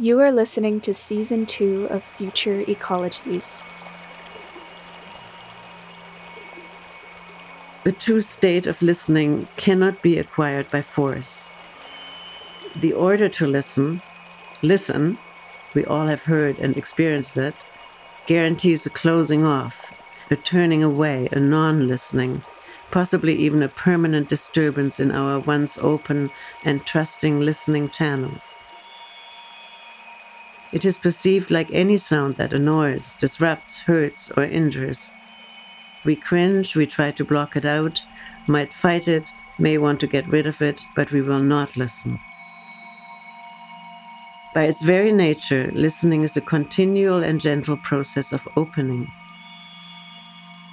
You are listening to Season 2 of Future Ecologies. The true state of listening cannot be acquired by force. The order to listen, listen, we all have heard and experienced it, guarantees a closing off, a turning away, a non listening, possibly even a permanent disturbance in our once open and trusting listening channels. It is perceived like any sound that annoys, disrupts, hurts, or injures. We cringe, we try to block it out, might fight it, may want to get rid of it, but we will not listen. By its very nature, listening is a continual and gentle process of opening.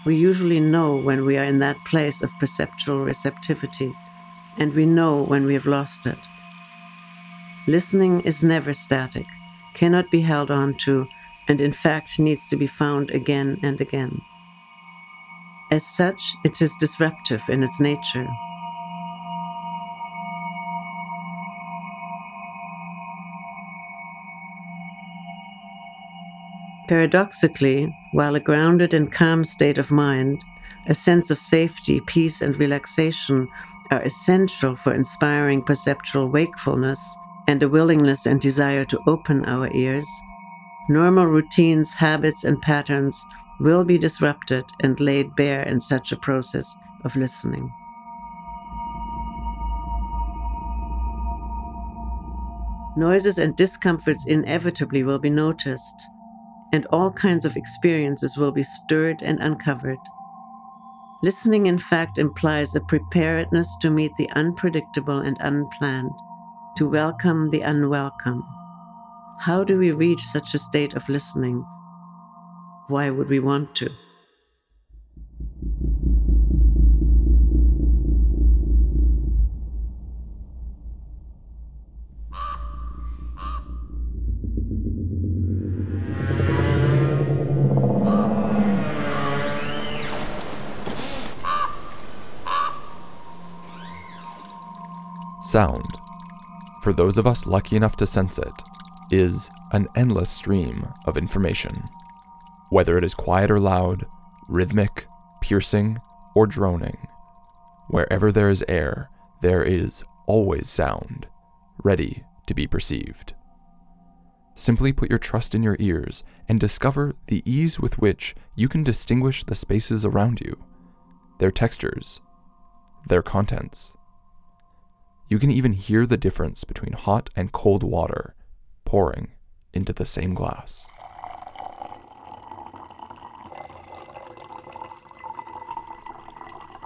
We usually know when we are in that place of perceptual receptivity, and we know when we have lost it. Listening is never static cannot be held on to, and in fact needs to be found again and again. As such, it is disruptive in its nature. Paradoxically, while a grounded and calm state of mind, a sense of safety, peace, and relaxation are essential for inspiring perceptual wakefulness, and a willingness and desire to open our ears, normal routines, habits, and patterns will be disrupted and laid bare in such a process of listening. Noises and discomforts inevitably will be noticed, and all kinds of experiences will be stirred and uncovered. Listening, in fact, implies a preparedness to meet the unpredictable and unplanned to welcome the unwelcome. How do we reach such a state of listening? Why would we want to? Sound for those of us lucky enough to sense it, is an endless stream of information. Whether it is quiet or loud, rhythmic, piercing, or droning, wherever there is air, there is always sound, ready to be perceived. Simply put your trust in your ears and discover the ease with which you can distinguish the spaces around you, their textures, their contents. You can even hear the difference between hot and cold water pouring into the same glass.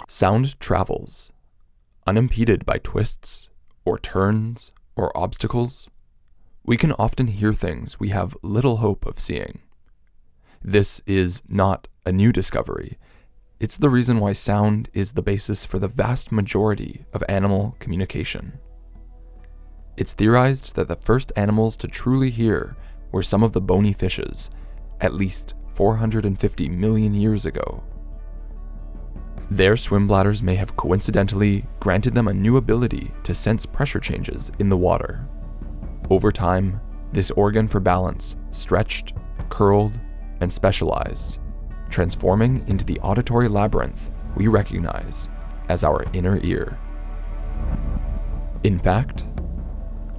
Sound travels, unimpeded by twists or turns or obstacles. We can often hear things we have little hope of seeing. This is not a new discovery, it's the reason why sound is the basis for the vast majority of animal communication. It's theorized that the first animals to truly hear were some of the bony fishes, at least 450 million years ago. Their swim bladders may have coincidentally granted them a new ability to sense pressure changes in the water. Over time, this organ for balance stretched, curled, and specialized transforming into the auditory labyrinth we recognize as our inner ear. In fact,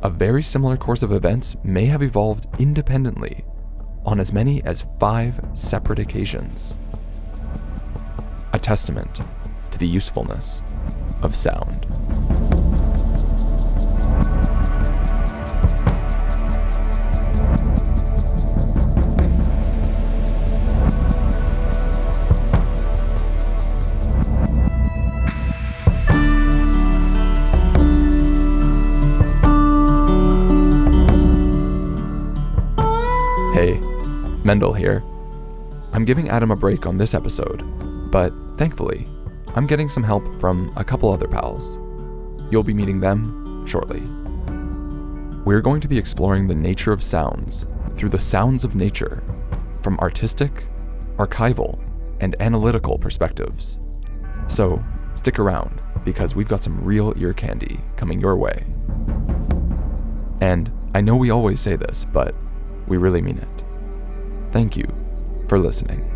a very similar course of events may have evolved independently on as many as five separate occasions. A testament to the usefulness of sound. Mendel here. I'm giving Adam a break on this episode, but thankfully, I'm getting some help from a couple other pals. You'll be meeting them shortly. We're going to be exploring the nature of sounds through the sounds of nature from artistic, archival, and analytical perspectives. So, stick around because we've got some real ear candy coming your way. And I know we always say this, but we really mean it. Thank you for listening.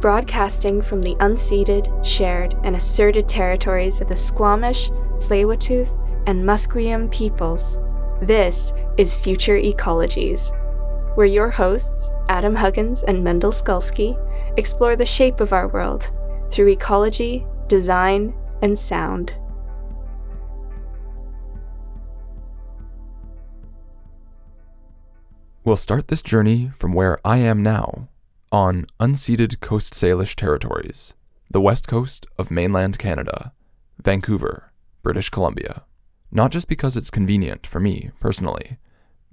Broadcasting from the unceded, shared, and asserted territories of the Squamish, Tsleil-Waututh, and Musqueam peoples, this is Future Ecologies, where your hosts, Adam Huggins and Mendel Skulski, explore the shape of our world through ecology, design, and sound. We'll start this journey from where I am now, on unceded Coast Salish territories, the west coast of mainland Canada, Vancouver, British Columbia. Not just because it's convenient for me personally,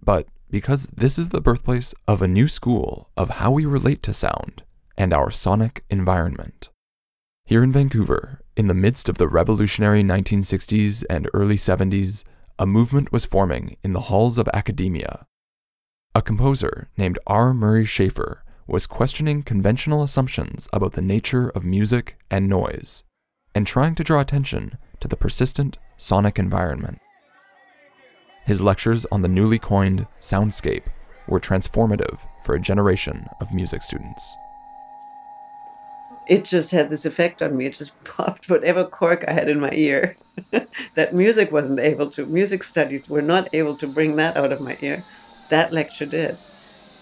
but because this is the birthplace of a new school of how we relate to sound and our sonic environment. Here in Vancouver, in the midst of the revolutionary 1960s and early 70s, a movement was forming in the halls of academia. A composer named R. Murray Schafer was questioning conventional assumptions about the nature of music and noise, and trying to draw attention to the persistent sonic environment. His lectures on the newly coined soundscape were transformative for a generation of music students. It just had this effect on me. It just popped whatever cork I had in my ear that music wasn't able to, music studies were not able to bring that out of my ear. That lecture did.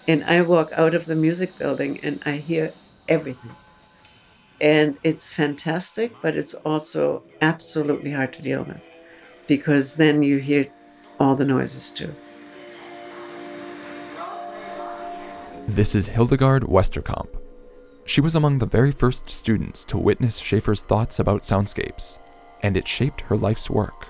And I walk out of the music building and I hear everything. And it's fantastic, but it's also absolutely hard to deal with because then you hear all the noises too. This is Hildegard Westerkamp. She was among the very first students to witness Schafer's thoughts about soundscapes, and it shaped her life's work.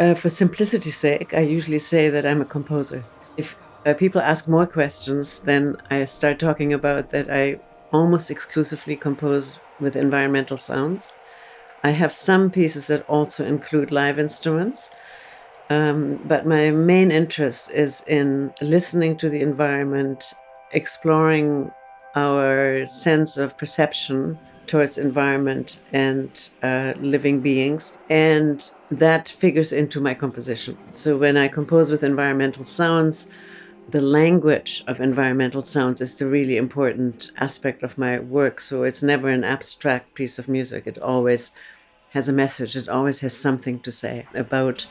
Uh, for simplicity's sake, I usually say that I'm a composer. If uh, people ask more questions, then I start talking about that I almost exclusively compose with environmental sounds. I have some pieces that also include live instruments, um, but my main interest is in listening to the environment, exploring our sense of perception towards environment and uh, living beings and that figures into my composition. So when i compose with environmental sounds the language of environmental sounds is the really important aspect of my work. So it's never an abstract piece of music. It always has a message. It always has something to say about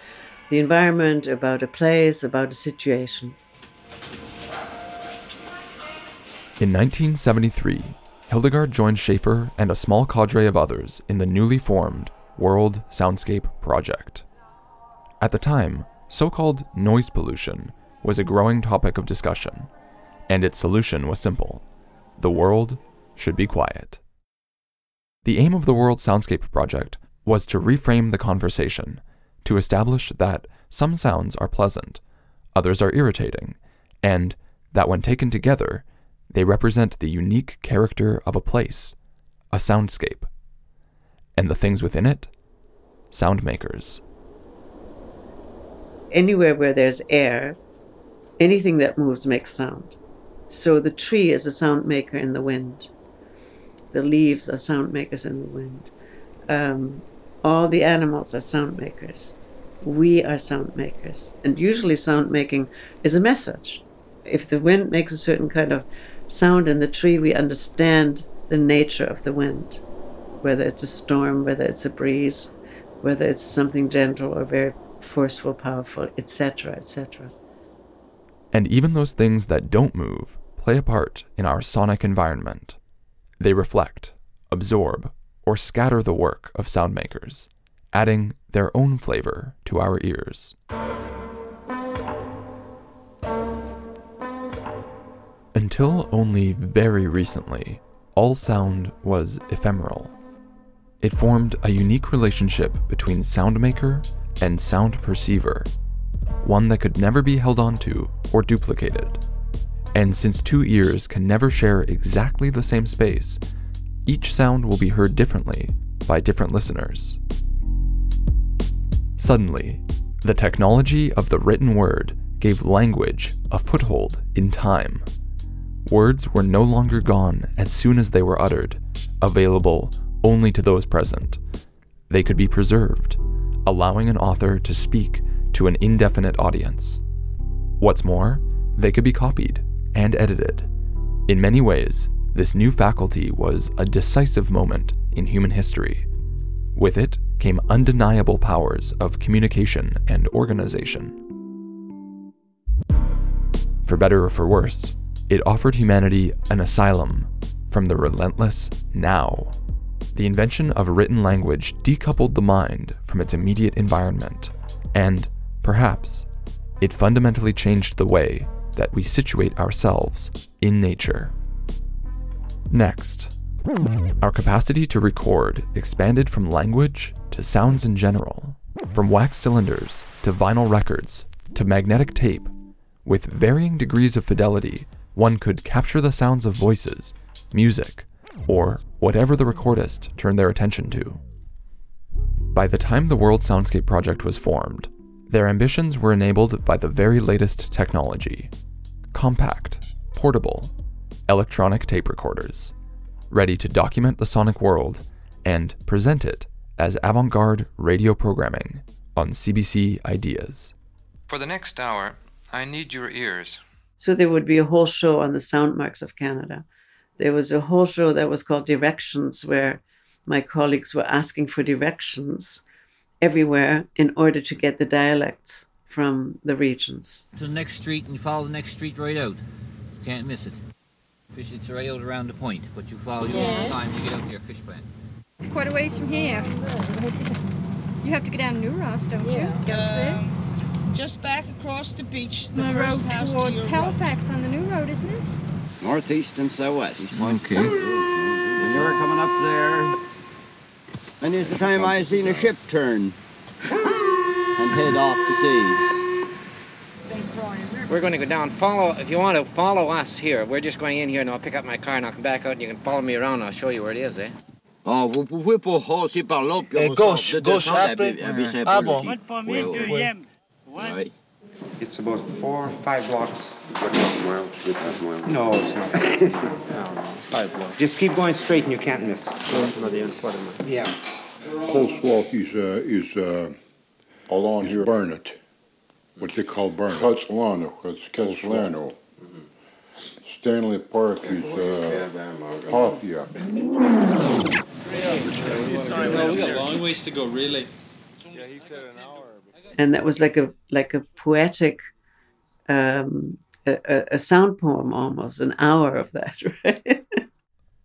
the environment about a place about a situation. In 1973, Hildegard joined Schafer and a small cadre of others in the newly formed World Soundscape Project. At the time, so called noise pollution was a growing topic of discussion, and its solution was simple the world should be quiet. The aim of the World Soundscape Project was to reframe the conversation, to establish that some sounds are pleasant, others are irritating, and that when taken together, they represent the unique character of a place, a soundscape. And the things within it? Sound makers. Anywhere where there's air, anything that moves makes sound. So the tree is a sound maker in the wind. The leaves are sound makers in the wind. Um, all the animals are sound makers. We are sound makers. And usually, sound making is a message. If the wind makes a certain kind of sound in the tree, we understand the nature of the wind, whether it's a storm, whether it's a breeze, whether it's something gentle or very forceful, powerful, etc., etc. And even those things that don't move play a part in our sonic environment. They reflect, absorb, or scatter the work of sound makers, adding their own flavor to our ears. Until only very recently, all sound was ephemeral. It formed a unique relationship between sound maker and sound perceiver, one that could never be held onto or duplicated. And since two ears can never share exactly the same space, each sound will be heard differently by different listeners. Suddenly, the technology of the written word gave language a foothold in time. Words were no longer gone as soon as they were uttered, available only to those present. They could be preserved, allowing an author to speak to an indefinite audience. What's more, they could be copied and edited. In many ways, this new faculty was a decisive moment in human history. With it came undeniable powers of communication and organization. For better or for worse, it offered humanity an asylum from the relentless now. The invention of written language decoupled the mind from its immediate environment, and, perhaps, it fundamentally changed the way that we situate ourselves in nature. Next, our capacity to record expanded from language to sounds in general, from wax cylinders to vinyl records to magnetic tape. With varying degrees of fidelity, one could capture the sounds of voices, music, or whatever the recordist turned their attention to. By the time the World Soundscape Project was formed, their ambitions were enabled by the very latest technology compact, portable, electronic tape recorders, ready to document the sonic world and present it as avant garde radio programming on CBC Ideas. For the next hour, I need your ears. So there would be a whole show on the sound marks of Canada. There was a whole show that was called Directions, where my colleagues were asking for directions everywhere in order to get the dialects from the regions. To the next street and you follow the next street right out. You can't miss it. Fish it's right out around the point, but you follow your Yes. time you get out there fish plant. Quite a ways from here. You have to go down New Ross, don't you? Get up there. Um, Just back across the beach, the My first road house to towards your right. Halifax on the new road, isn't it? Northeast and southwest. Okay. When you're coming up there, and it's the time I seen a ship turn and head off to sea. We're going to go down. Follow, if you want to, follow us here. We're just going in here and I'll pick up my car and I'll come back out and you can follow me around. I'll show you where it is, eh? Oh, vous pouvez pas passer par là puis Et on gauche, sort de gauche après. Bi- à Baie-Saint-Paul Ah bon. aussi. Ouais, ouais, ouais. Ouais. It's about four, five blocks. Mile, half mile. No, it's not. Five blocks. Just keep going straight and you can't miss. Yeah. Coleslaw is, uh, is, uh, along here. Burnett, what they call Burnett. Catalano, it's Catalano. Stanley Park is, uh, Hofia. Well, we got a long ways to go, really. Yeah, he said an hour. And that was like a like a poetic um a, a- sound poem almost an hour of that right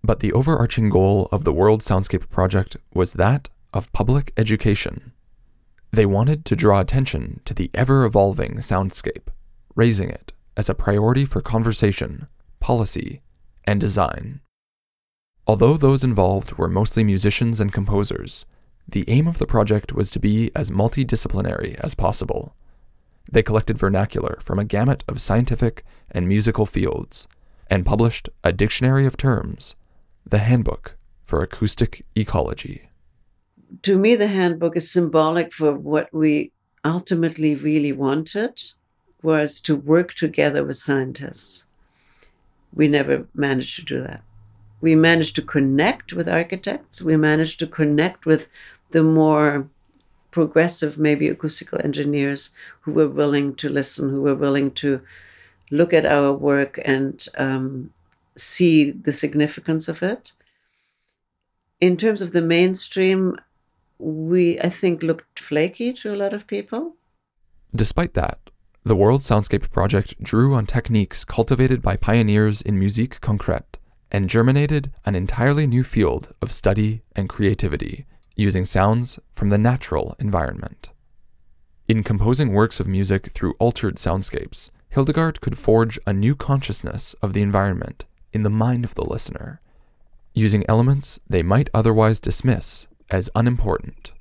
But the overarching goal of the World Soundscape Project was that of public education. They wanted to draw attention to the ever evolving soundscape, raising it as a priority for conversation, policy, and design. Although those involved were mostly musicians and composers, the aim of the project was to be as multidisciplinary as possible. They collected vernacular from a gamut of scientific and musical fields and published a dictionary of terms, the Handbook for Acoustic Ecology. to me the handbook is symbolic for what we ultimately really wanted was to work together with scientists we never managed to do that we managed to connect with architects we managed to connect with the more progressive maybe acoustical engineers who were willing to listen who were willing to look at our work and um, see the significance of it. In terms of the mainstream we i think looked flaky to a lot of people. Despite that, the World Soundscape Project drew on techniques cultivated by pioneers in musique concrète and germinated an entirely new field of study and creativity using sounds from the natural environment. In composing works of music through altered soundscapes, Hildegard could forge a new consciousness of the environment in the mind of the listener, using elements they might otherwise dismiss as unimportant.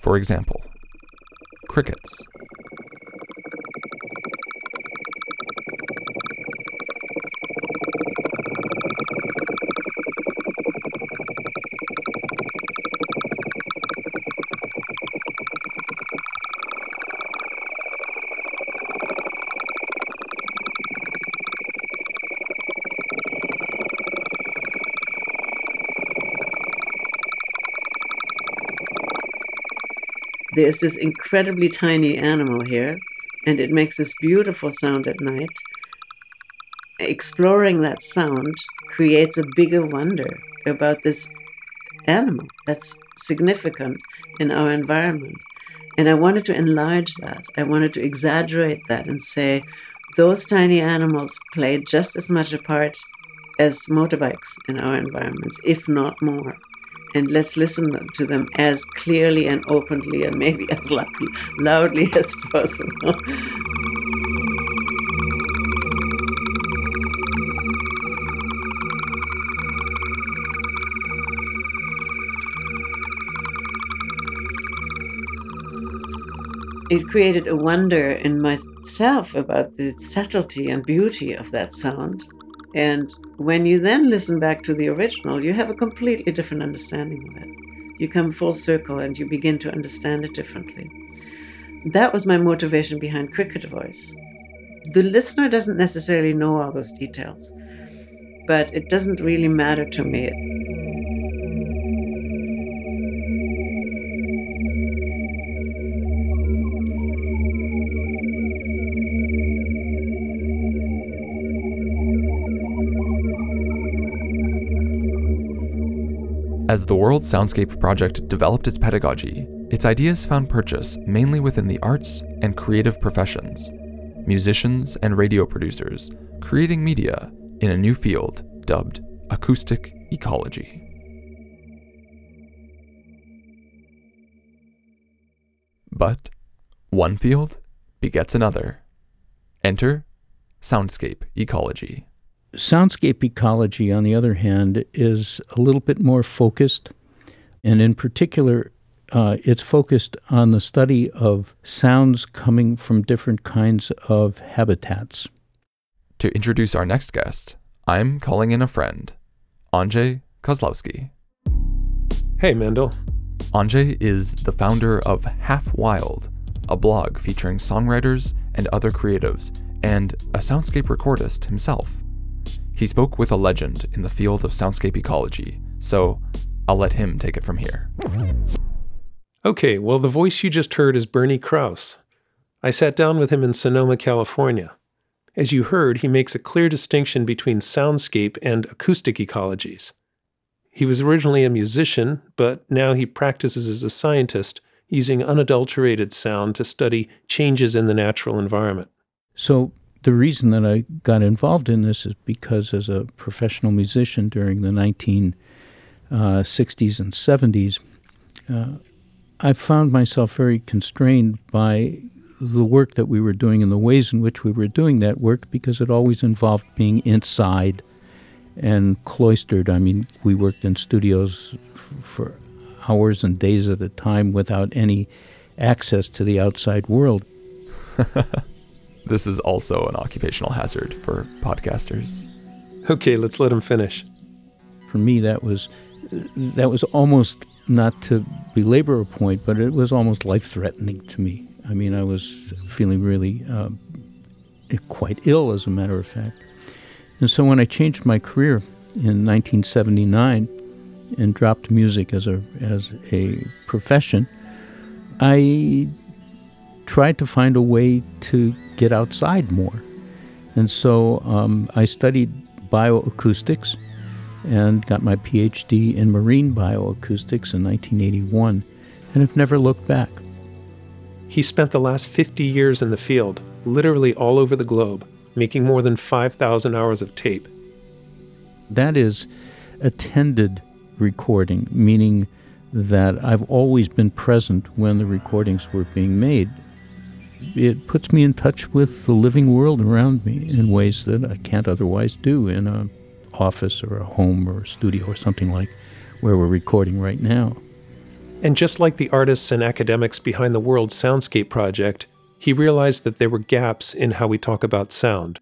For example, crickets. There's this incredibly tiny animal here, and it makes this beautiful sound at night. Exploring that sound creates a bigger wonder about this animal that's significant in our environment. And I wanted to enlarge that. I wanted to exaggerate that and say those tiny animals play just as much a part as motorbikes in our environments, if not more. And let's listen to them as clearly and openly and maybe as loudly, loudly as possible. it created a wonder in myself about the subtlety and beauty of that sound. And when you then listen back to the original, you have a completely different understanding of it. You come full circle and you begin to understand it differently. That was my motivation behind Cricket Voice. The listener doesn't necessarily know all those details, but it doesn't really matter to me. As the World Soundscape Project developed its pedagogy, its ideas found purchase mainly within the arts and creative professions, musicians and radio producers, creating media in a new field dubbed acoustic ecology. But one field begets another. Enter soundscape ecology. Soundscape ecology, on the other hand, is a little bit more focused, and in particular, uh, it's focused on the study of sounds coming from different kinds of habitats. To introduce our next guest, I'm calling in a friend, Andrzej Kozlowski. Hey, Mendel. Andrzej is the founder of Half Wild, a blog featuring songwriters and other creatives, and a soundscape recordist himself. He spoke with a legend in the field of soundscape ecology, so I'll let him take it from here. Okay, well, the voice you just heard is Bernie Krause. I sat down with him in Sonoma, California. As you heard, he makes a clear distinction between soundscape and acoustic ecologies. He was originally a musician, but now he practices as a scientist, using unadulterated sound to study changes in the natural environment. So, the reason that I got involved in this is because as a professional musician during the 1960s uh, and 70s, uh, I found myself very constrained by the work that we were doing and the ways in which we were doing that work because it always involved being inside and cloistered. I mean, we worked in studios f- for hours and days at a time without any access to the outside world. This is also an occupational hazard for podcasters. Okay, let's let him finish. For me, that was that was almost not to belabor a point, but it was almost life threatening to me. I mean, I was feeling really uh, quite ill, as a matter of fact. And so when I changed my career in 1979 and dropped music as a as a profession, I tried to find a way to get outside more. And so um, I studied bioacoustics and got my PhD in marine bioacoustics in 1981 and have never looked back. He spent the last 50 years in the field, literally all over the globe, making more than 5,000 hours of tape. That is attended recording, meaning that I've always been present when the recordings were being made it puts me in touch with the living world around me in ways that I can't otherwise do in an office or a home or a studio or something like where we're recording right now. And just like the artists and academics behind the World Soundscape Project, he realized that there were gaps in how we talk about sound.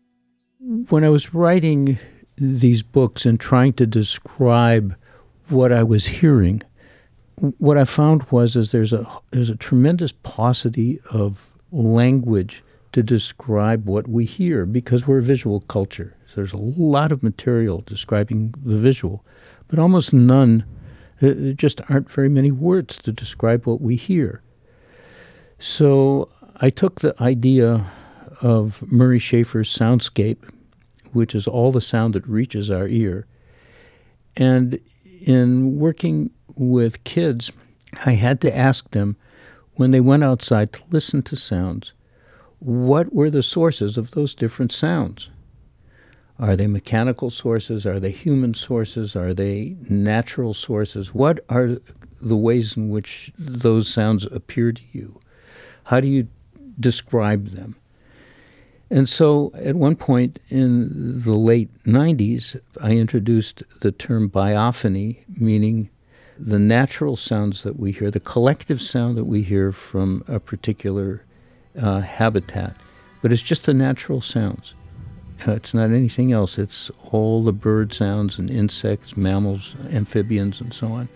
When I was writing these books and trying to describe what I was hearing, what I found was is there's a there's a tremendous paucity of language to describe what we hear because we're a visual culture. So there's a lot of material describing the visual, but almost none, uh, there just aren't very many words to describe what we hear. So I took the idea of Murray Schafer's soundscape, which is all the sound that reaches our ear. And in working with kids, I had to ask them when they went outside to listen to sounds, what were the sources of those different sounds? Are they mechanical sources? Are they human sources? Are they natural sources? What are the ways in which those sounds appear to you? How do you describe them? And so at one point in the late 90s, I introduced the term biophony, meaning the natural sounds that we hear, the collective sound that we hear from a particular uh, habitat. But it's just the natural sounds. Uh, it's not anything else. It's all the bird sounds and insects, mammals, amphibians, and so on.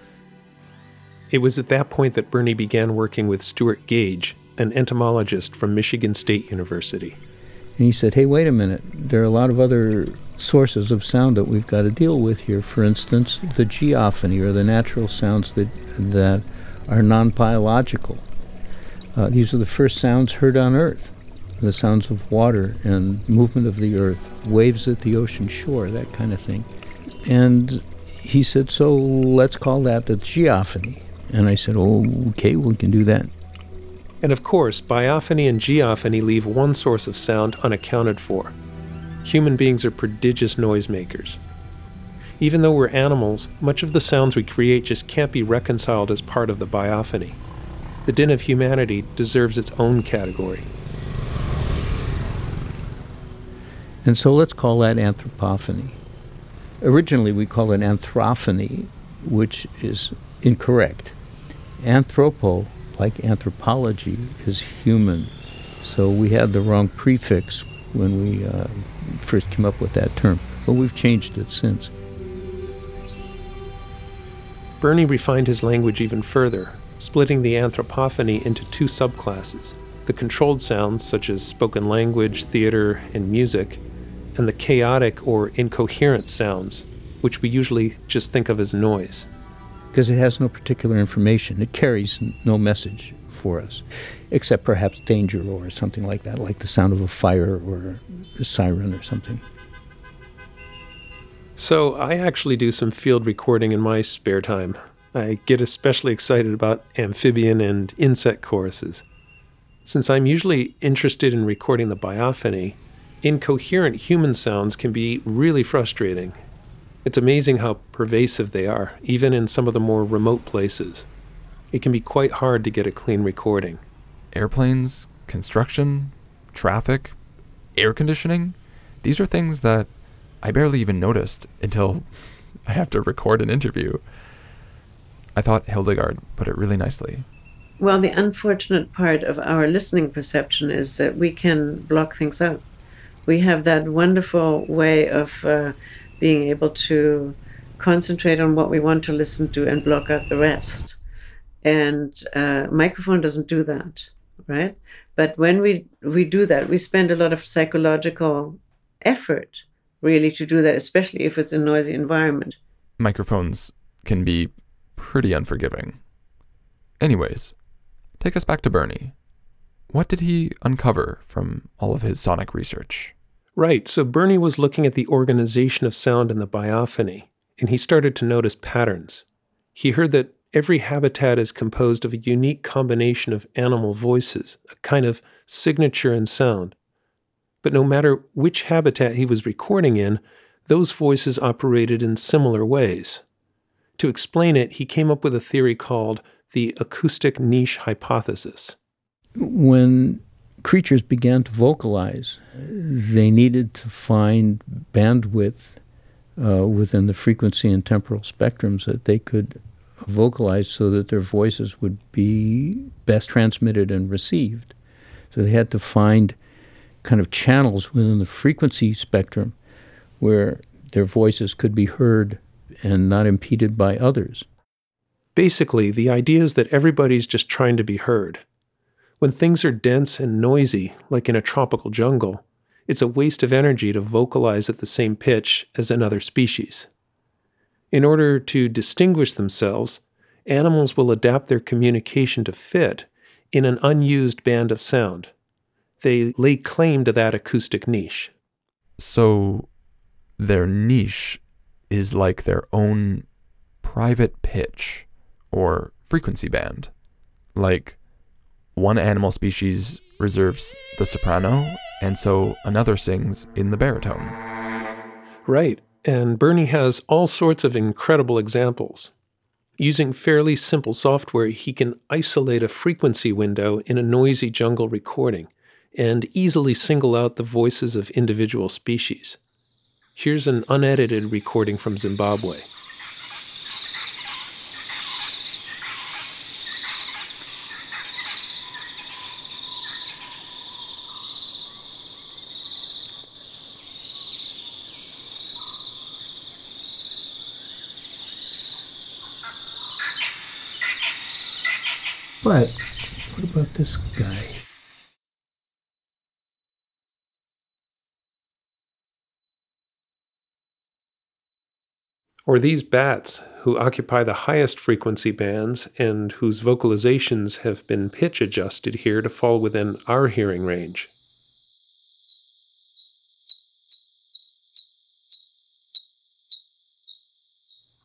It was at that point that Bernie began working with Stuart Gage, an entomologist from Michigan State University. And he said, hey, wait a minute. There are a lot of other sources of sound that we've got to deal with here. For instance, the geophony, or the natural sounds that, that are non biological. Uh, these are the first sounds heard on Earth the sounds of water and movement of the earth, waves at the ocean shore, that kind of thing. And he said, So let's call that the geophony. And I said, Oh, okay, we can do that. And of course, biophony and geophony leave one source of sound unaccounted for. Human beings are prodigious noisemakers. Even though we're animals, much of the sounds we create just can't be reconciled as part of the biophony. The din of humanity deserves its own category. And so let's call that anthropophony. Originally, we called it anthrophony, which is incorrect. Anthropo like anthropology, is human. So we had the wrong prefix when we uh, first came up with that term, but we've changed it since. Bernie refined his language even further, splitting the anthropophony into two subclasses the controlled sounds, such as spoken language, theater, and music, and the chaotic or incoherent sounds, which we usually just think of as noise because it has no particular information. It carries no message for us, except perhaps danger or something like that, like the sound of a fire or a siren or something. So, I actually do some field recording in my spare time. I get especially excited about amphibian and insect choruses. Since I'm usually interested in recording the biophony, incoherent human sounds can be really frustrating it's amazing how pervasive they are, even in some of the more remote places. It can be quite hard to get a clean recording. Airplanes, construction, traffic, air conditioning, these are things that I barely even noticed until I have to record an interview. I thought Hildegard put it really nicely. Well, the unfortunate part of our listening perception is that we can block things out. We have that wonderful way of uh, being able to concentrate on what we want to listen to and block out the rest. And uh, microphone doesn't do that, right? But when we we do that, we spend a lot of psychological effort really to do that, especially if it's a noisy environment. Microphones can be pretty unforgiving. Anyways, take us back to Bernie. What did he uncover from all of his sonic research? Right, so Bernie was looking at the organization of sound in the biophony, and he started to notice patterns. He heard that every habitat is composed of a unique combination of animal voices, a kind of signature in sound. But no matter which habitat he was recording in, those voices operated in similar ways. To explain it, he came up with a theory called the acoustic niche hypothesis. When creatures began to vocalize, they needed to find bandwidth uh, within the frequency and temporal spectrums that they could vocalize so that their voices would be best transmitted and received. So they had to find kind of channels within the frequency spectrum where their voices could be heard and not impeded by others. Basically, the idea is that everybody's just trying to be heard. When things are dense and noisy, like in a tropical jungle, it's a waste of energy to vocalize at the same pitch as another species. In order to distinguish themselves, animals will adapt their communication to fit, in an unused band of sound. They lay claim to that acoustic niche. So their niche is like their own private pitch or frequency band. Like one animal species reserves the soprano, and so another sings in the baritone. Right, and Bernie has all sorts of incredible examples. Using fairly simple software, he can isolate a frequency window in a noisy jungle recording and easily single out the voices of individual species. Here's an unedited recording from Zimbabwe. But what about this guy? Or these bats, who occupy the highest frequency bands and whose vocalizations have been pitch adjusted here to fall within our hearing range.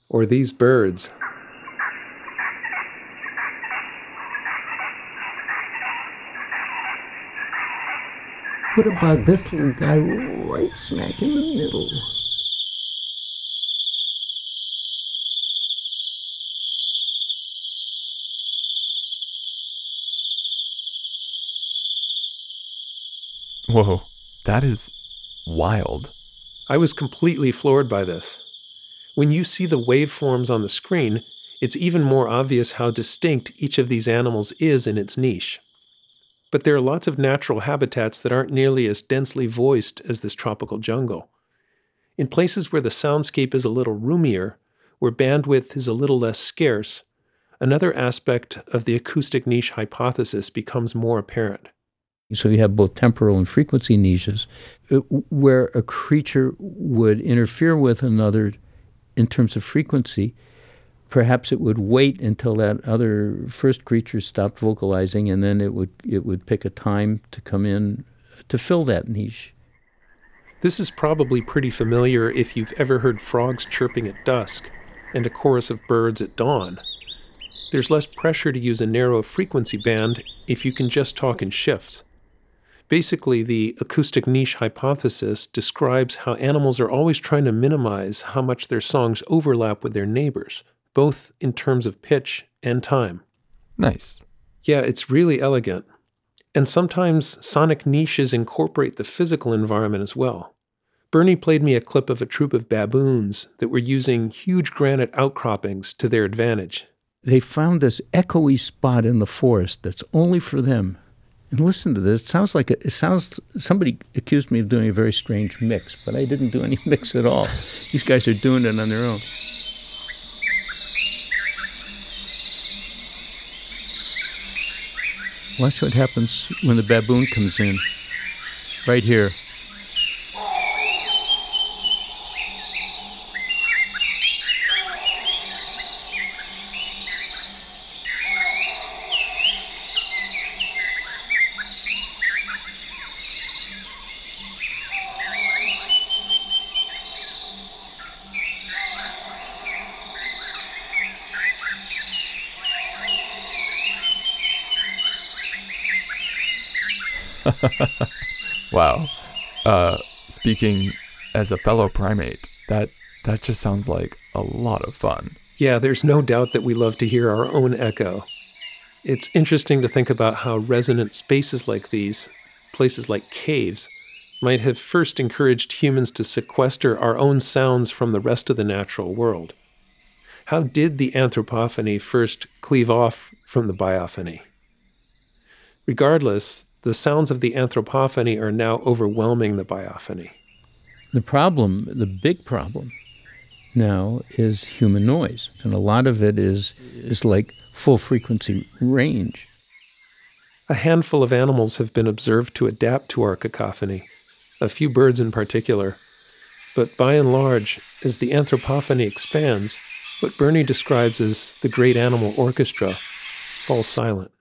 Or these birds, What about this little guy right smack in the middle? Whoa, that is wild. I was completely floored by this. When you see the waveforms on the screen, it's even more obvious how distinct each of these animals is in its niche. But there are lots of natural habitats that aren't nearly as densely voiced as this tropical jungle. In places where the soundscape is a little roomier, where bandwidth is a little less scarce, another aspect of the acoustic niche hypothesis becomes more apparent. So you have both temporal and frequency niches uh, where a creature would interfere with another in terms of frequency. Perhaps it would wait until that other first creature stopped vocalizing, and then it would it would pick a time to come in to fill that niche. This is probably pretty familiar if you've ever heard frogs chirping at dusk and a chorus of birds at dawn. There's less pressure to use a narrow frequency band if you can just talk in shifts. Basically, the acoustic niche hypothesis describes how animals are always trying to minimize how much their songs overlap with their neighbors, both in terms of pitch and time. Nice. Yeah, it's really elegant. And sometimes sonic niches incorporate the physical environment as well. Bernie played me a clip of a troop of baboons that were using huge granite outcroppings to their advantage. They found this echoey spot in the forest that's only for them. And listen to this. It sounds like a, it sounds. Somebody accused me of doing a very strange mix, but I didn't do any mix at all. These guys are doing it on their own. Watch what happens when the baboon comes in. Right here. wow. Uh, speaking as a fellow primate, that that just sounds like a lot of fun. Yeah, there's no doubt that we love to hear our own echo. It's interesting to think about how resonant spaces like these, places like caves, might have first encouraged humans to sequester our own sounds from the rest of the natural world. How did the anthropophony first cleave off from the biophony? Regardless, the sounds of the anthropophony are now overwhelming the biophony. The problem, the big problem now is human noise. And a lot of it is, is like full frequency range. A handful of animals have been observed to adapt to our cacophony, a few birds in particular. But by and large, as the anthropophony expands, what Bernie describes as the great animal orchestra falls silent.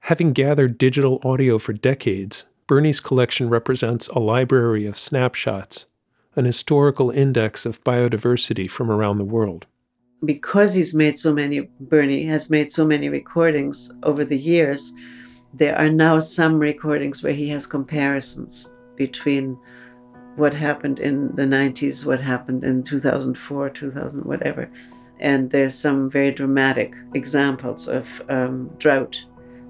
Having gathered digital audio for decades, Bernie's collection represents a library of snapshots, an historical index of biodiversity from around the world. Because he's made so many, Bernie has made so many recordings over the years, there are now some recordings where he has comparisons between what happened in the 90s, what happened in 2004, 2000, whatever. And there's some very dramatic examples of um, drought,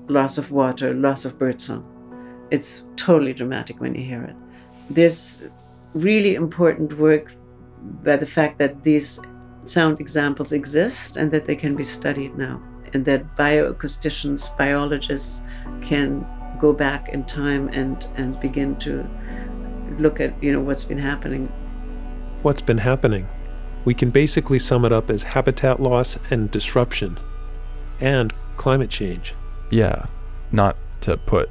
loss of water, loss of birdsong. It's totally dramatic when you hear it. There's really important work by the fact that these sound examples exist and that they can be studied now, and that bioacousticians, biologists can go back in time and, and begin to look at you know what's been happening. What's been happening? We can basically sum it up as habitat loss and disruption, and climate change. Yeah, not to put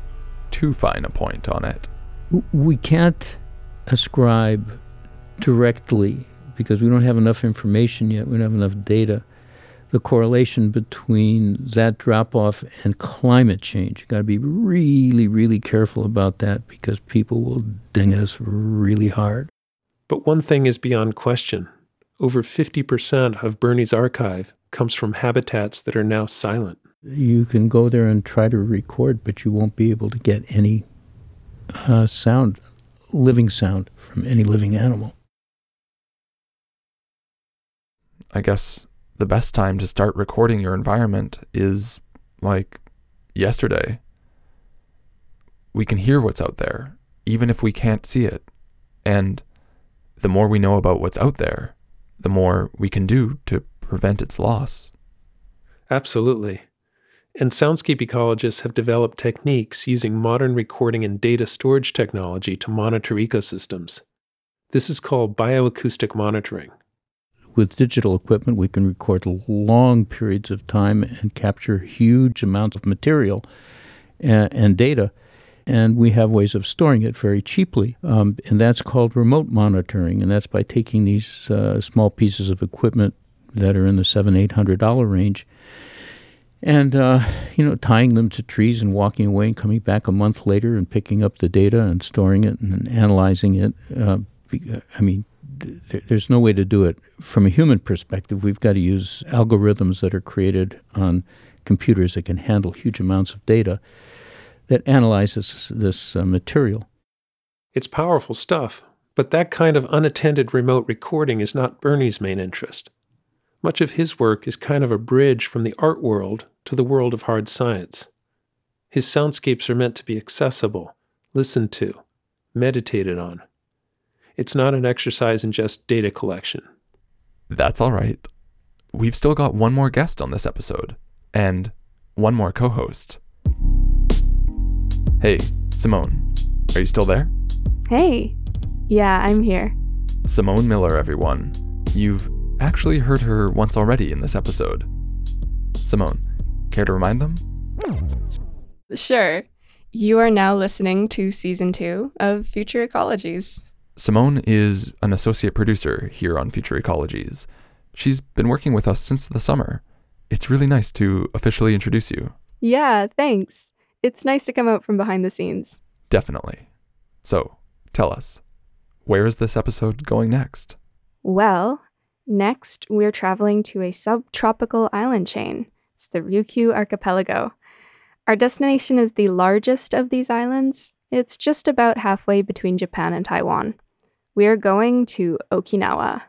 too fine a point on it. We can't ascribe directly because we don't have enough information yet. We don't have enough data. The correlation between that drop off and climate change. You got to be really, really careful about that because people will ding us really hard. But one thing is beyond question over 50% of Bernie's archive comes from habitats that are now silent. You can go there and try to record, but you won't be able to get any uh, sound, living sound from any living animal. I guess the best time to start recording your environment is like yesterday. We can hear what's out there, even if we can't see it. And the more we know about what's out there, the more we can do to prevent its loss. Absolutely. And soundscape ecologists have developed techniques using modern recording and data storage technology to monitor ecosystems. This is called bioacoustic monitoring. With digital equipment, we can record long periods of time and capture huge amounts of material and, and data. And we have ways of storing it very cheaply. Um, and that's called remote monitoring. And that's by taking these uh, small pieces of equipment that are in the seven, eight hundred dollar range and uh, you know tying them to trees and walking away and coming back a month later and picking up the data and storing it and analyzing it. Uh, I mean, there's no way to do it from a human perspective. We've got to use algorithms that are created on computers that can handle huge amounts of data that analyzes this uh, material. It's powerful stuff, but that kind of unattended remote recording is not Bernie's main interest. Much of his work is kind of a bridge from the art world to the world of hard science. His soundscapes are meant to be accessible, listened to, meditated on. It's not an exercise in just data collection. That's all right. We've still got one more guest on this episode, and one more co host. Hey, Simone, are you still there? Hey. Yeah, I'm here. Simone Miller, everyone. You've actually heard her once already in this episode. Simone, care to remind them? Sure. You are now listening to season two of Future Ecologies. Simone is an associate producer here on Future Ecologies. She's been working with us since the summer. It's really nice to officially introduce you. Yeah, thanks. It's nice to come out from behind the scenes. Definitely. So, tell us, where is this episode going next? Well, next we're traveling to a subtropical island chain. It's the Ryukyu Archipelago. Our destination is the largest of these islands. It's just about halfway between Japan and Taiwan. We are going to Okinawa.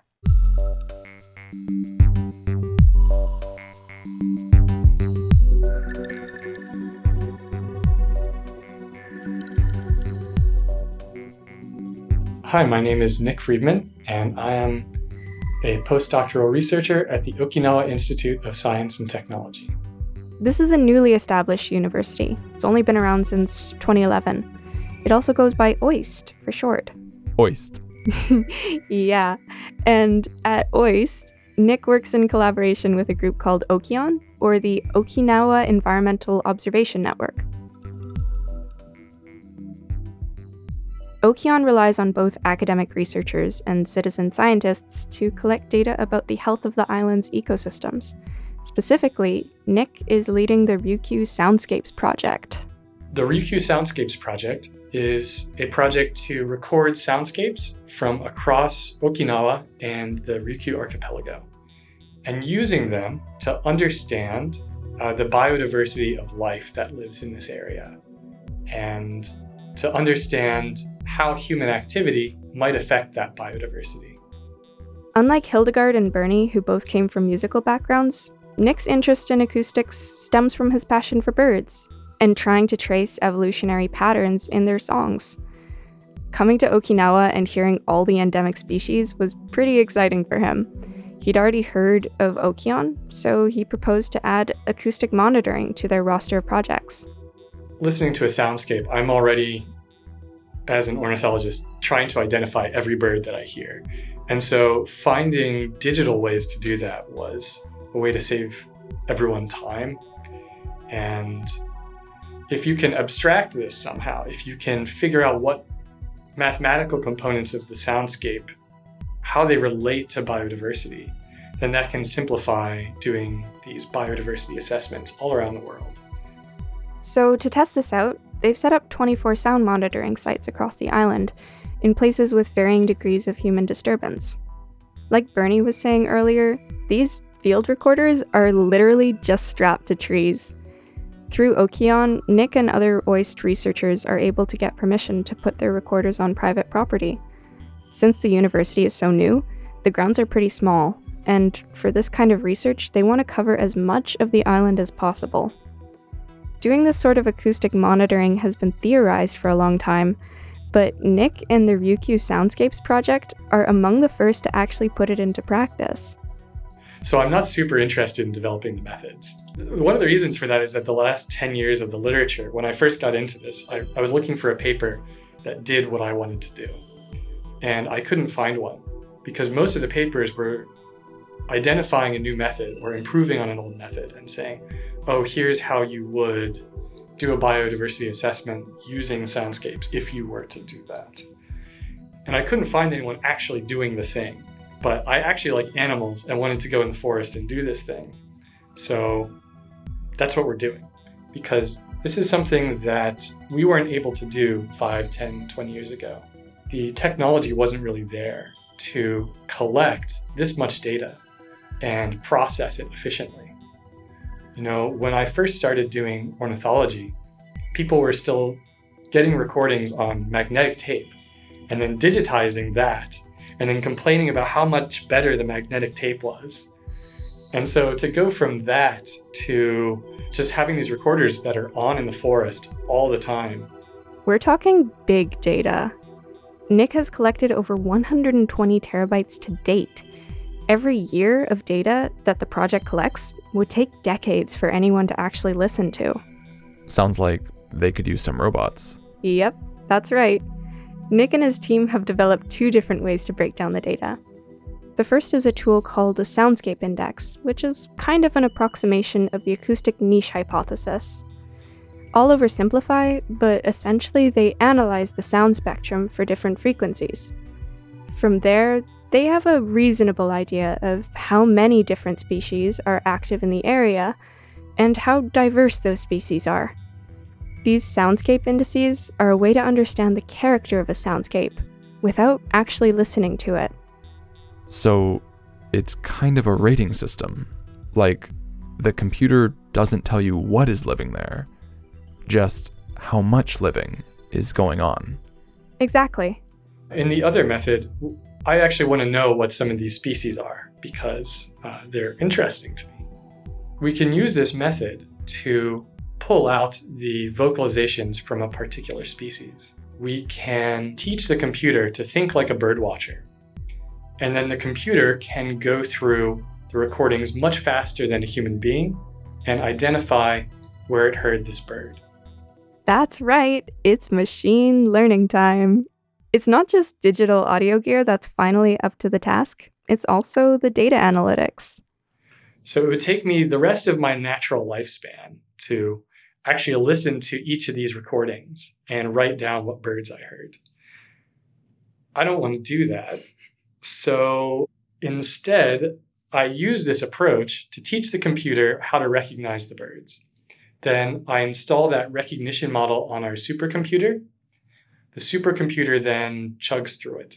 Hi, my name is Nick Friedman, and I am a postdoctoral researcher at the Okinawa Institute of Science and Technology. This is a newly established university. It's only been around since 2011. It also goes by OIST for short. OIST. yeah. And at OIST, Nick works in collaboration with a group called OKEON, or the Okinawa Environmental Observation Network. OKEON relies on both academic researchers and citizen scientists to collect data about the health of the island's ecosystems. Specifically, Nick is leading the Ryukyu Soundscapes project. The Ryukyu Soundscapes project is a project to record soundscapes from across Okinawa and the Ryukyu archipelago, and using them to understand uh, the biodiversity of life that lives in this area, and to understand how human activity might affect that biodiversity. Unlike Hildegard and Bernie, who both came from musical backgrounds, Nick's interest in acoustics stems from his passion for birds and trying to trace evolutionary patterns in their songs. Coming to Okinawa and hearing all the endemic species was pretty exciting for him. He'd already heard of OKEON, so he proposed to add acoustic monitoring to their roster of projects. Listening to a soundscape, I'm already, as an ornithologist, trying to identify every bird that I hear. And so finding digital ways to do that was a way to save everyone time. And if you can abstract this somehow, if you can figure out what mathematical components of the soundscape, how they relate to biodiversity, then that can simplify doing these biodiversity assessments all around the world. So, to test this out, they've set up 24 sound monitoring sites across the island in places with varying degrees of human disturbance. Like Bernie was saying earlier, these field recorders are literally just strapped to trees. Through OKEON, Nick and other OIST researchers are able to get permission to put their recorders on private property. Since the university is so new, the grounds are pretty small, and for this kind of research, they want to cover as much of the island as possible. Doing this sort of acoustic monitoring has been theorized for a long time, but Nick and the Ryukyu Soundscapes project are among the first to actually put it into practice. So I'm not super interested in developing the methods. One of the reasons for that is that the last 10 years of the literature, when I first got into this, I, I was looking for a paper that did what I wanted to do. And I couldn't find one because most of the papers were identifying a new method or improving on an old method and saying, oh, here's how you would do a biodiversity assessment using soundscapes if you were to do that. And I couldn't find anyone actually doing the thing but I actually like animals and wanted to go in the forest and do this thing. So that's what we're doing because this is something that we weren't able to do 5, 10, 20 years ago. The technology wasn't really there to collect this much data and process it efficiently. You know, when I first started doing ornithology, people were still getting recordings on magnetic tape and then digitizing that and then complaining about how much better the magnetic tape was. And so to go from that to just having these recorders that are on in the forest all the time. We're talking big data. Nick has collected over 120 terabytes to date. Every year of data that the project collects would take decades for anyone to actually listen to. Sounds like they could use some robots. Yep, that's right. Nick and his team have developed two different ways to break down the data. The first is a tool called the Soundscape Index, which is kind of an approximation of the acoustic niche hypothesis. I'll oversimplify, but essentially they analyze the sound spectrum for different frequencies. From there, they have a reasonable idea of how many different species are active in the area and how diverse those species are. These soundscape indices are a way to understand the character of a soundscape without actually listening to it. So it's kind of a rating system. Like, the computer doesn't tell you what is living there, just how much living is going on. Exactly. In the other method, I actually want to know what some of these species are because uh, they're interesting to me. We can use this method to pull out the vocalizations from a particular species. We can teach the computer to think like a bird watcher. And then the computer can go through the recordings much faster than a human being and identify where it heard this bird. That's right, it's machine learning time. It's not just digital audio gear that's finally up to the task, it's also the data analytics. So it would take me the rest of my natural lifespan to actually listen to each of these recordings and write down what birds I heard. I don't want to do that. So instead, I use this approach to teach the computer how to recognize the birds. Then I install that recognition model on our supercomputer. The supercomputer then chugs through it.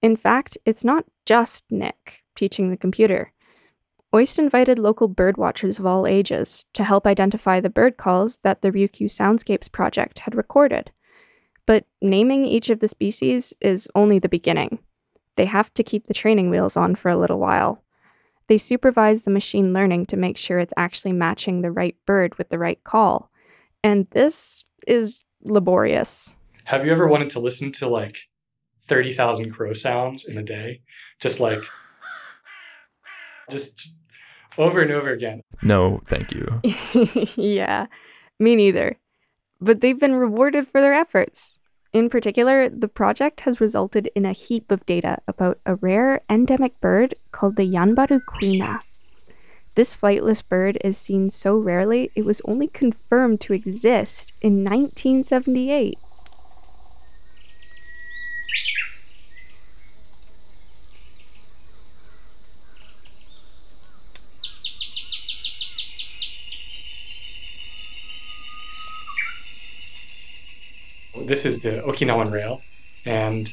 In fact, it's not just Nick teaching the computer. OIST invited local bird watchers of all ages to help identify the bird calls that the Ryukyu Soundscapes project had recorded. But naming each of the species is only the beginning. They have to keep the training wheels on for a little while. They supervise the machine learning to make sure it's actually matching the right bird with the right call. And this is laborious. Have you ever wanted to listen to like 30,000 crow sounds in a day? Just like, just over and over again. No, thank you. yeah, me neither. But they've been rewarded for their efforts. In particular, the project has resulted in a heap of data about a rare endemic bird called the Yanbaru kuina. This flightless bird is seen so rarely it was only confirmed to exist in 1978. This is the Okinawan rail, and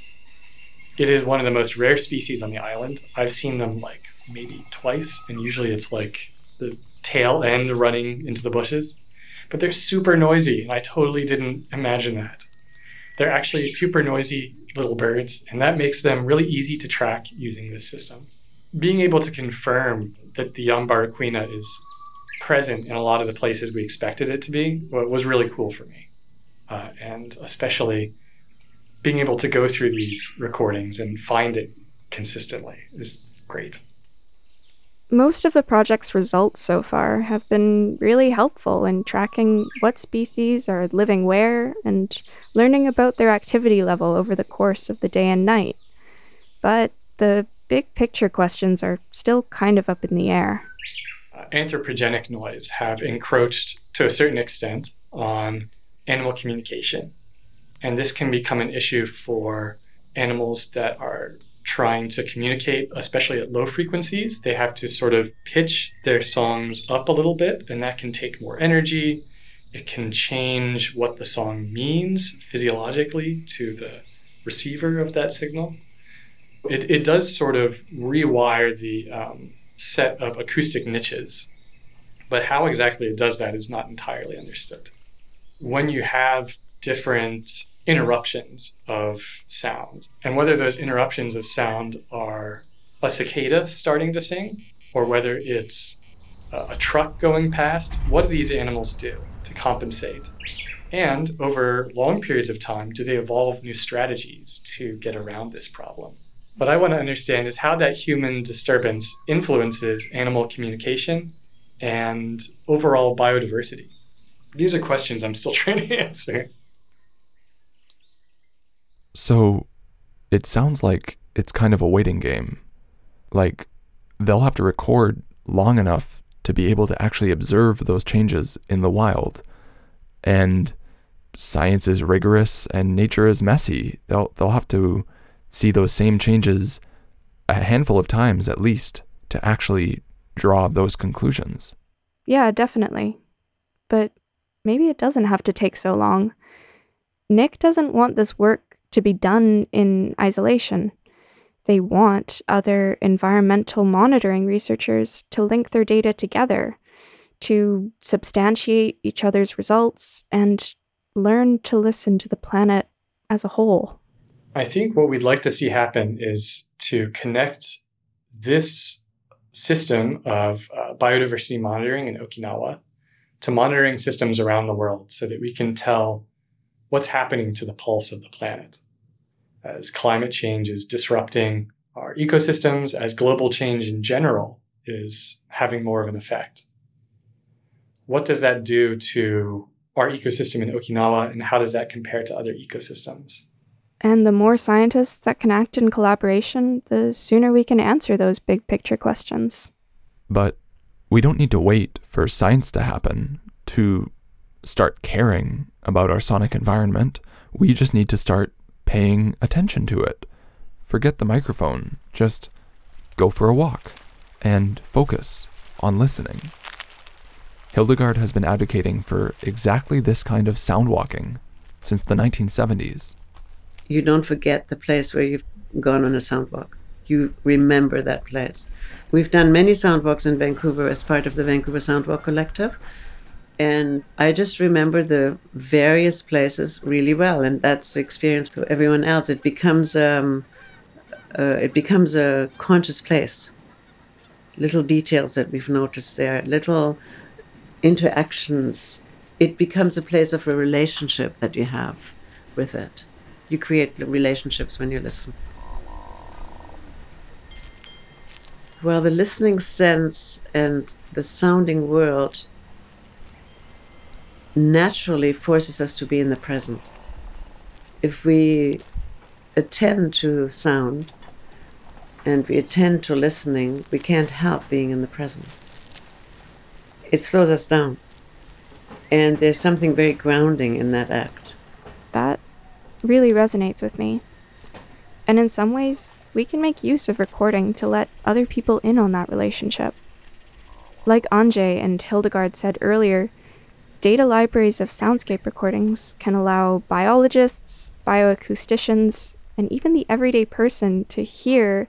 it is one of the most rare species on the island. I've seen them like maybe twice, and usually it's like the tail end running into the bushes. But they're super noisy, and I totally didn't imagine that. They're actually super noisy little birds, and that makes them really easy to track using this system. Being able to confirm that the Yanbaru kuina is present in a lot of the places we expected it to be was really cool for me uh, and especially being able to go through these recordings and find it consistently is great. Most of the project's results so far have been really helpful in tracking what species are living where and learning about their activity level over the course of the day and night. But the big picture questions are still kind of up in the air. Uh, anthropogenic noise have encroached to a certain extent on animal communication. And this can become an issue for animals that are trying to communicate, especially at low frequencies. They have to sort of pitch their songs up a little bit, and that can take more energy. It can change what the song means physiologically to the receiver of that signal. It, it does sort of rewire the um, set of acoustic niches, but how exactly it does that is not entirely understood when you have different interruptions of sound, and whether those interruptions of sound are a cicada starting to sing or whether it's a truck going past, what do these animals do to compensate? And over long periods of time, do they evolve new strategies to get around this problem? What I want to understand is how that human disturbance influences animal communication and overall biodiversity. These are questions I'm still trying to answer. So it sounds like it's kind of a waiting game. Like they'll have to record long enough to be able to actually observe those changes in the wild. And science is rigorous and nature is messy. They'll they'll have to see those same changes a handful of times at least to actually draw those conclusions. Yeah, definitely. But maybe it doesn't have to take so long. Nick doesn't want this work to be done in isolation. They want other environmental monitoring researchers to link their data together, to substantiate each other's results, and learn to listen to the planet as a whole. I think what we'd like to see happen is to connect this system of uh, biodiversity monitoring in Okinawa to monitoring systems around the world so that we can tell what's happening to the pulse of the planet as climate change is disrupting our ecosystems, as global change in general is having more of an effect. What does that do to our ecosystem in Okinawa, and how does that compare to other ecosystems? And the more scientists that can act in collaboration, the sooner we can answer those big picture questions. But we don't need to wait for science to happen to start caring about our sonic environment. We just need to start paying attention to it. Forget the microphone. Just go for a walk. and focus on listening. Hildegard has been advocating for exactly this kind of sound walking since the 1970s. You don't forget the place where you've gone on a sound walk. You remember that place. We've done many sound walks in Vancouver as part of the Vancouver Soundwalk Collective. And I just remember the various places really well, and that's the experience for everyone else. It becomes um, uh, it becomes a conscious place. Little details that we've noticed there, little interactions. It becomes a place of a relationship that you have with it. You create relationships when you listen. Well, the listening sense and the sounding world naturally forces us to be in the present. If we attend to sound and we attend to listening, we can't help being in the present. It slows us down. And there's something very grounding in that act. That really resonates with me. And in some ways, we can make use of recording to let other people in on that relationship. Like Andrzej and Hildegard said earlier, data libraries of soundscape recordings can allow biologists, bioacousticians, and even the everyday person to hear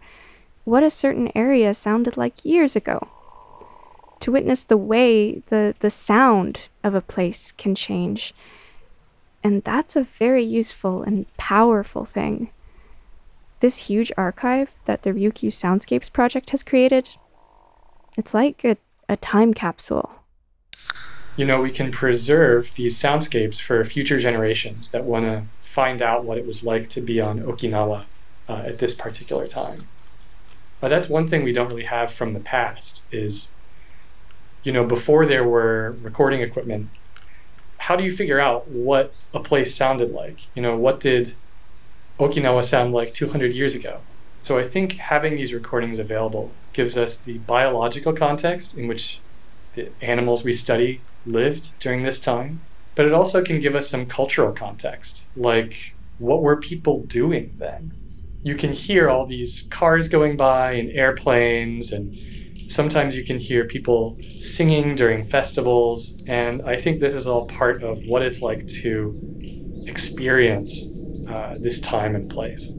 what a certain area sounded like years ago. To witness the way the, the sound of a place can change. And that's a very useful and powerful thing. This huge archive that the Ryukyu Soundscapes project has created, it's like a, a time capsule. You know, we can preserve these soundscapes for future generations that want to find out what it was like to be on Okinawa uh, at this particular time. But that's one thing we don't really have from the past is, you know, before there were recording equipment, how do you figure out what a place sounded like? You know, what did Okinawa sound like 200 years ago. So I think having these recordings available gives us the biological context in which the animals we study lived during this time, but it also can give us some cultural context, like what were people doing then? You can hear all these cars going by and airplanes, and sometimes you can hear people singing during festivals, and I think this is all part of what it's like to experience uh, this time and place.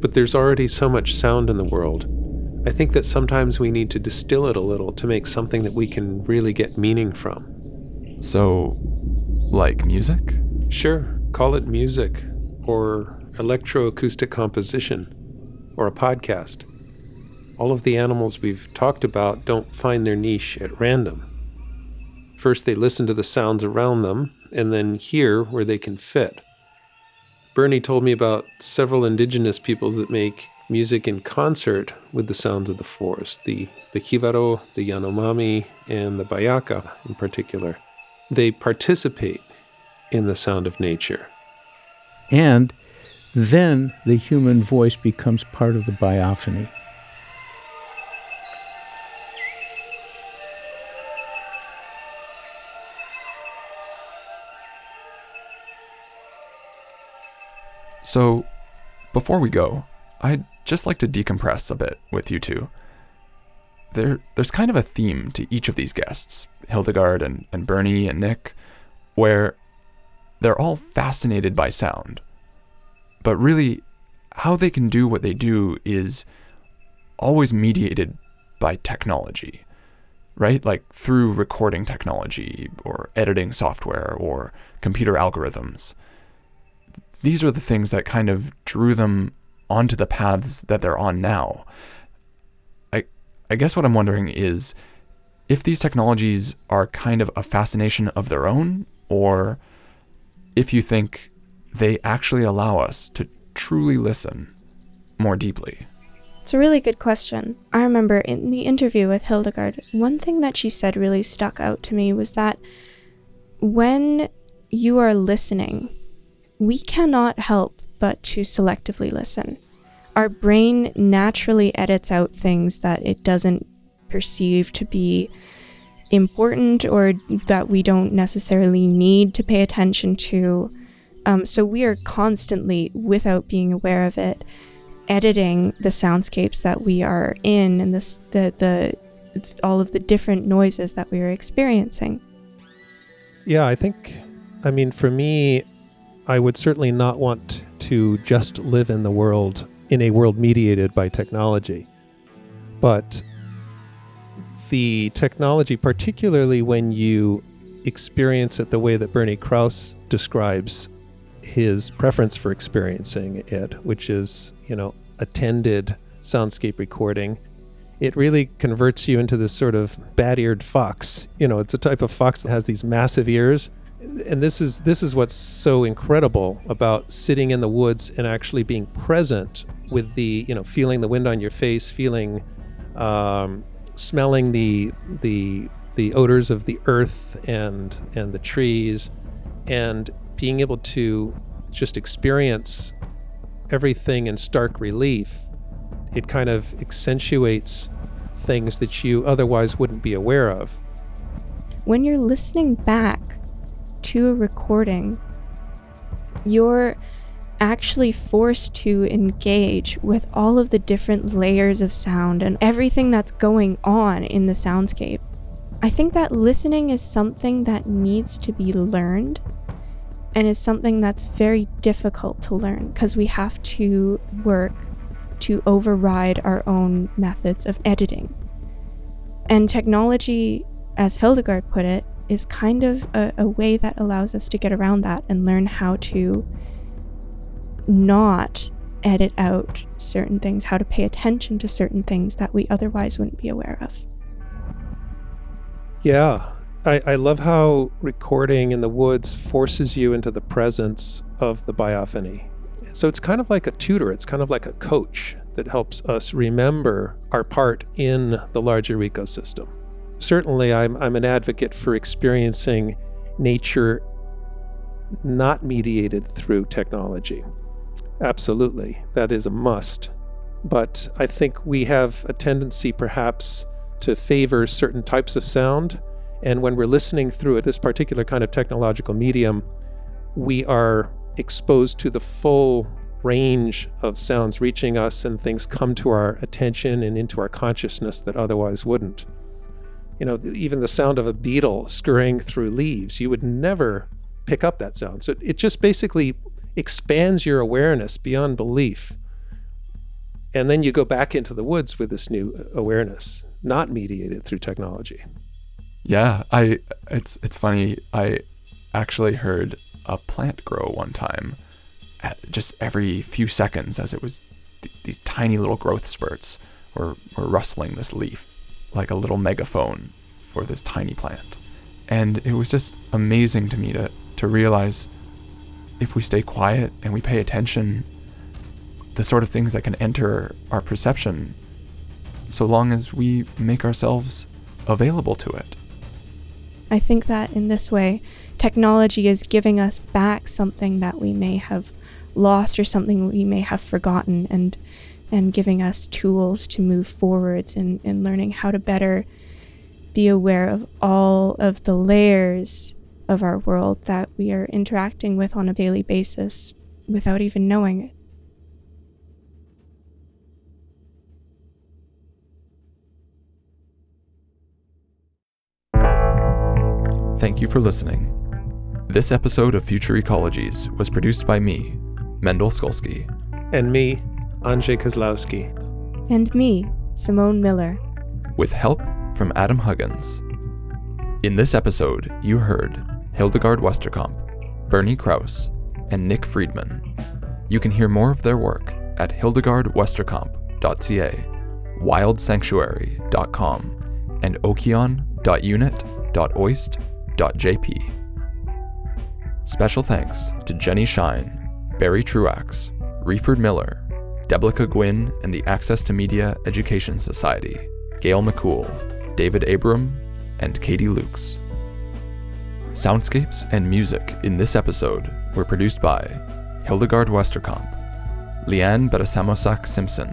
But there's already so much sound in the world. I think that sometimes we need to distill it a little to make something that we can really get meaning from. So, like music? Sure, call it music, or electroacoustic composition, or a podcast. All of the animals we've talked about don't find their niche at random. First, they listen to the sounds around them, and then hear where they can fit. Bernie told me about several indigenous peoples that make music in concert with the sounds of the forest the, the Kivaro, the Yanomami, and the Bayaka in particular. They participate in the sound of nature. And then the human voice becomes part of the biophony. So, before we go, I'd just like to decompress a bit with you two. There, there's kind of a theme to each of these guests, Hildegard and, and Bernie and Nick, where they're all fascinated by sound. But really, how they can do what they do is always mediated by technology, right? Like through recording technology or editing software or computer algorithms these are the things that kind of drew them onto the paths that they're on now. I I guess what I'm wondering is if these technologies are kind of a fascination of their own or if you think they actually allow us to truly listen more deeply. It's a really good question. I remember in the interview with Hildegard, one thing that she said really stuck out to me was that when you are listening, we cannot help but to selectively listen. Our brain naturally edits out things that it doesn't perceive to be important or that we don't necessarily need to pay attention to. Um, so we are constantly, without being aware of it, editing the soundscapes that we are in and this the the all of the different noises that we are experiencing. Yeah, I think I mean for me I would certainly not want to just live in the world in a world mediated by technology. But the technology particularly when you experience it the way that Bernie Krause describes his preference for experiencing it, which is, you know, attended soundscape recording, it really converts you into this sort of bat-eared fox. You know, it's a type of fox that has these massive ears. And this is this is what's so incredible about sitting in the woods and actually being present with the, you know, feeling the wind on your face, feeling um, smelling the the the odors of the earth and and the trees and being able to just experience everything in stark relief it kind of accentuates things that you otherwise wouldn't be aware of. When you're listening back to a recording you're actually forced to engage with all of the different layers of sound and everything that's going on in the soundscape I think that listening is something that needs to be learned and is something that's very difficult to learn because we have to work to override our own methods of editing. And technology, as Hildegard put it, is kind of a, a way that allows us to get around that and learn how to not edit out certain things, how to pay attention to certain things that we otherwise wouldn't be aware of. Yeah. I, I love how recording in the woods forces you into the presence of the biophony. So it's kind of like a tutor, it's kind of like a coach that helps us remember our part in the larger ecosystem. Certainly, I'm, I'm an advocate for experiencing nature not mediated through technology. Absolutely, that is a must. But I think we have a tendency, perhaps, to favor certain types of sound. And when we're listening through this particular kind of technological medium, we are exposed to the full range of sounds reaching us, and things come to our attention and into our consciousness that otherwise wouldn't. You know, even the sound of a beetle scurrying through leaves, you would never pick up that sound. So it just basically expands your awareness beyond belief. And then you go back into the woods with this new uh, awareness not mediated through technology. Yeah, I it's it's funny. I actually heard a plant grow one time, just every few seconds as it was th- these tiny little growth spurts were were rustling this leaf like a little megaphone for this tiny plant, and it was just amazing to me to to realize if we stay quiet and we pay attention, the sort of things that can enter our perception so long as we make ourselves available to it. I think that in this way, technology is giving us back something that we may have lost or something we may have forgotten and and giving us tools to move forwards and, and learning how to better be aware of all of the layers of our world that we are interacting with on a daily basis without even knowing it. Thank you for listening. This episode of Future Ecologies was produced by me, Mendel Skulski. And me, Andrzej Kozlowski. And me, Simone Miller. With help from Adam Huggins. In this episode, you heard Hildegard Westerkamp, Bernie Krause, and Nick Friedman. You can hear more of their work at hildegardwesterkamp.ca, wildsanctuary.com, and okeon.unit.oist.com jp. Special thanks to Jenny Shine, Barry Truax, Reeford Miller, Deblica Gwynn and the Access to Media Education Society, Gail McCool, David Abram, and Katie Lukes. Soundscapes and music in this episode were produced by Hildegard Westerkamp, Leanne Betasamosake Simpson,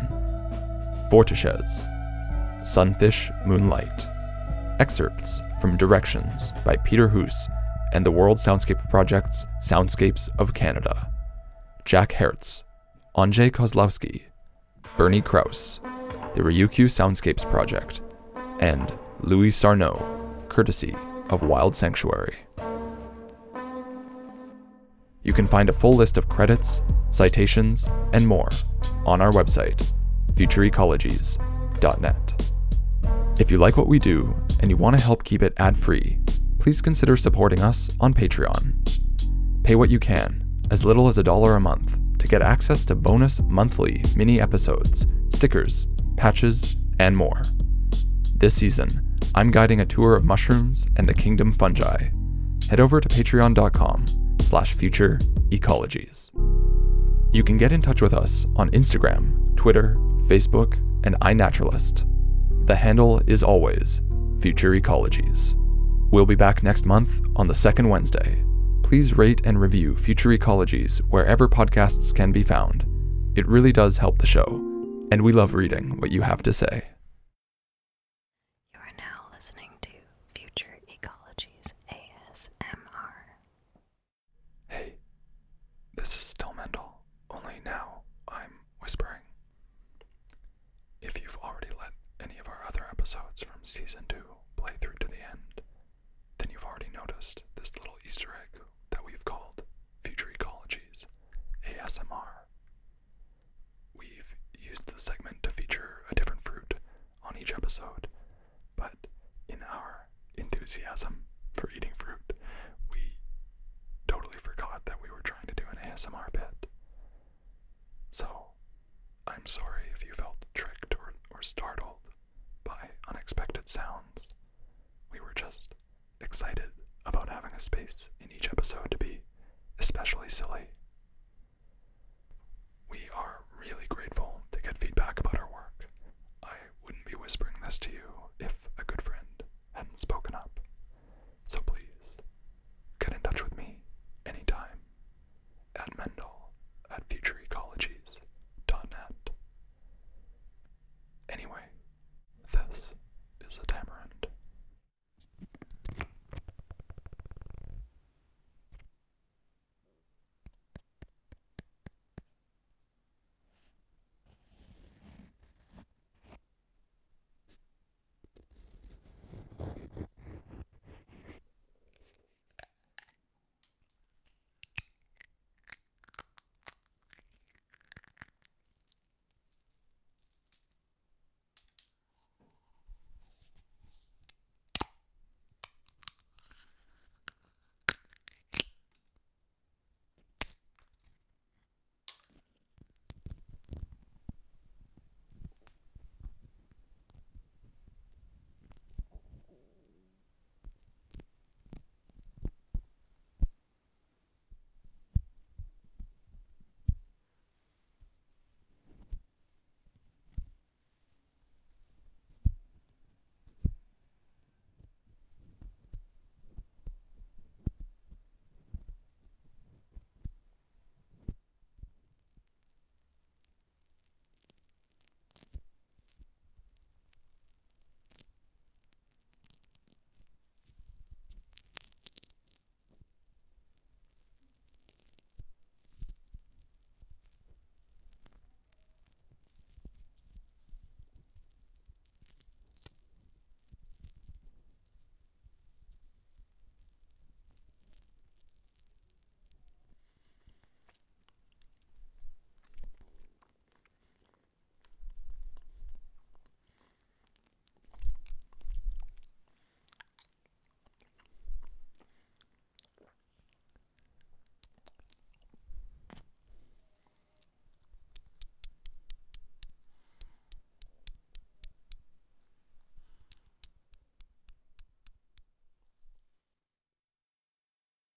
Vortices, Sunfish Moonlight. Excerpts from Directions by Peter Huse and the World Soundscape Project's Soundscapes of Canada. Jack Hertz, Andrzej Kozlowski, Bernie Krause, the Ryukyu Soundscapes Project, and Louis Sarno, courtesy of Wild Sanctuary. You can find a full list of credits, citations, and more on our website, futureecologies.net. If you like what we do and you want to help keep it ad free, please consider supporting us on Patreon. Pay what you can, as little as a dollar a month, to get access to bonus monthly mini episodes, stickers, patches, and more. This season, I'm guiding a tour of mushrooms and the kingdom fungi. Head over to patreon.com slash future ecologies. You can get in touch with us on Instagram, Twitter, Facebook, and iNaturalist. The handle is always Future Ecologies. We'll be back next month on the second Wednesday. Please rate and review Future Ecologies wherever podcasts can be found. It really does help the show, and we love reading what you have to say. enthusiasm for eating fruit, we totally forgot that we were trying to do an ASMR bit. So, I'm sorry if you felt tricked or, or startled by unexpected sounds. We were just excited about having a space in each episode to be especially silly. We are really grateful to get feedback about our work. I wouldn't be whispering this to you if a good friend hadn't spoken up. So please, get in touch with me anytime. At Mendel at future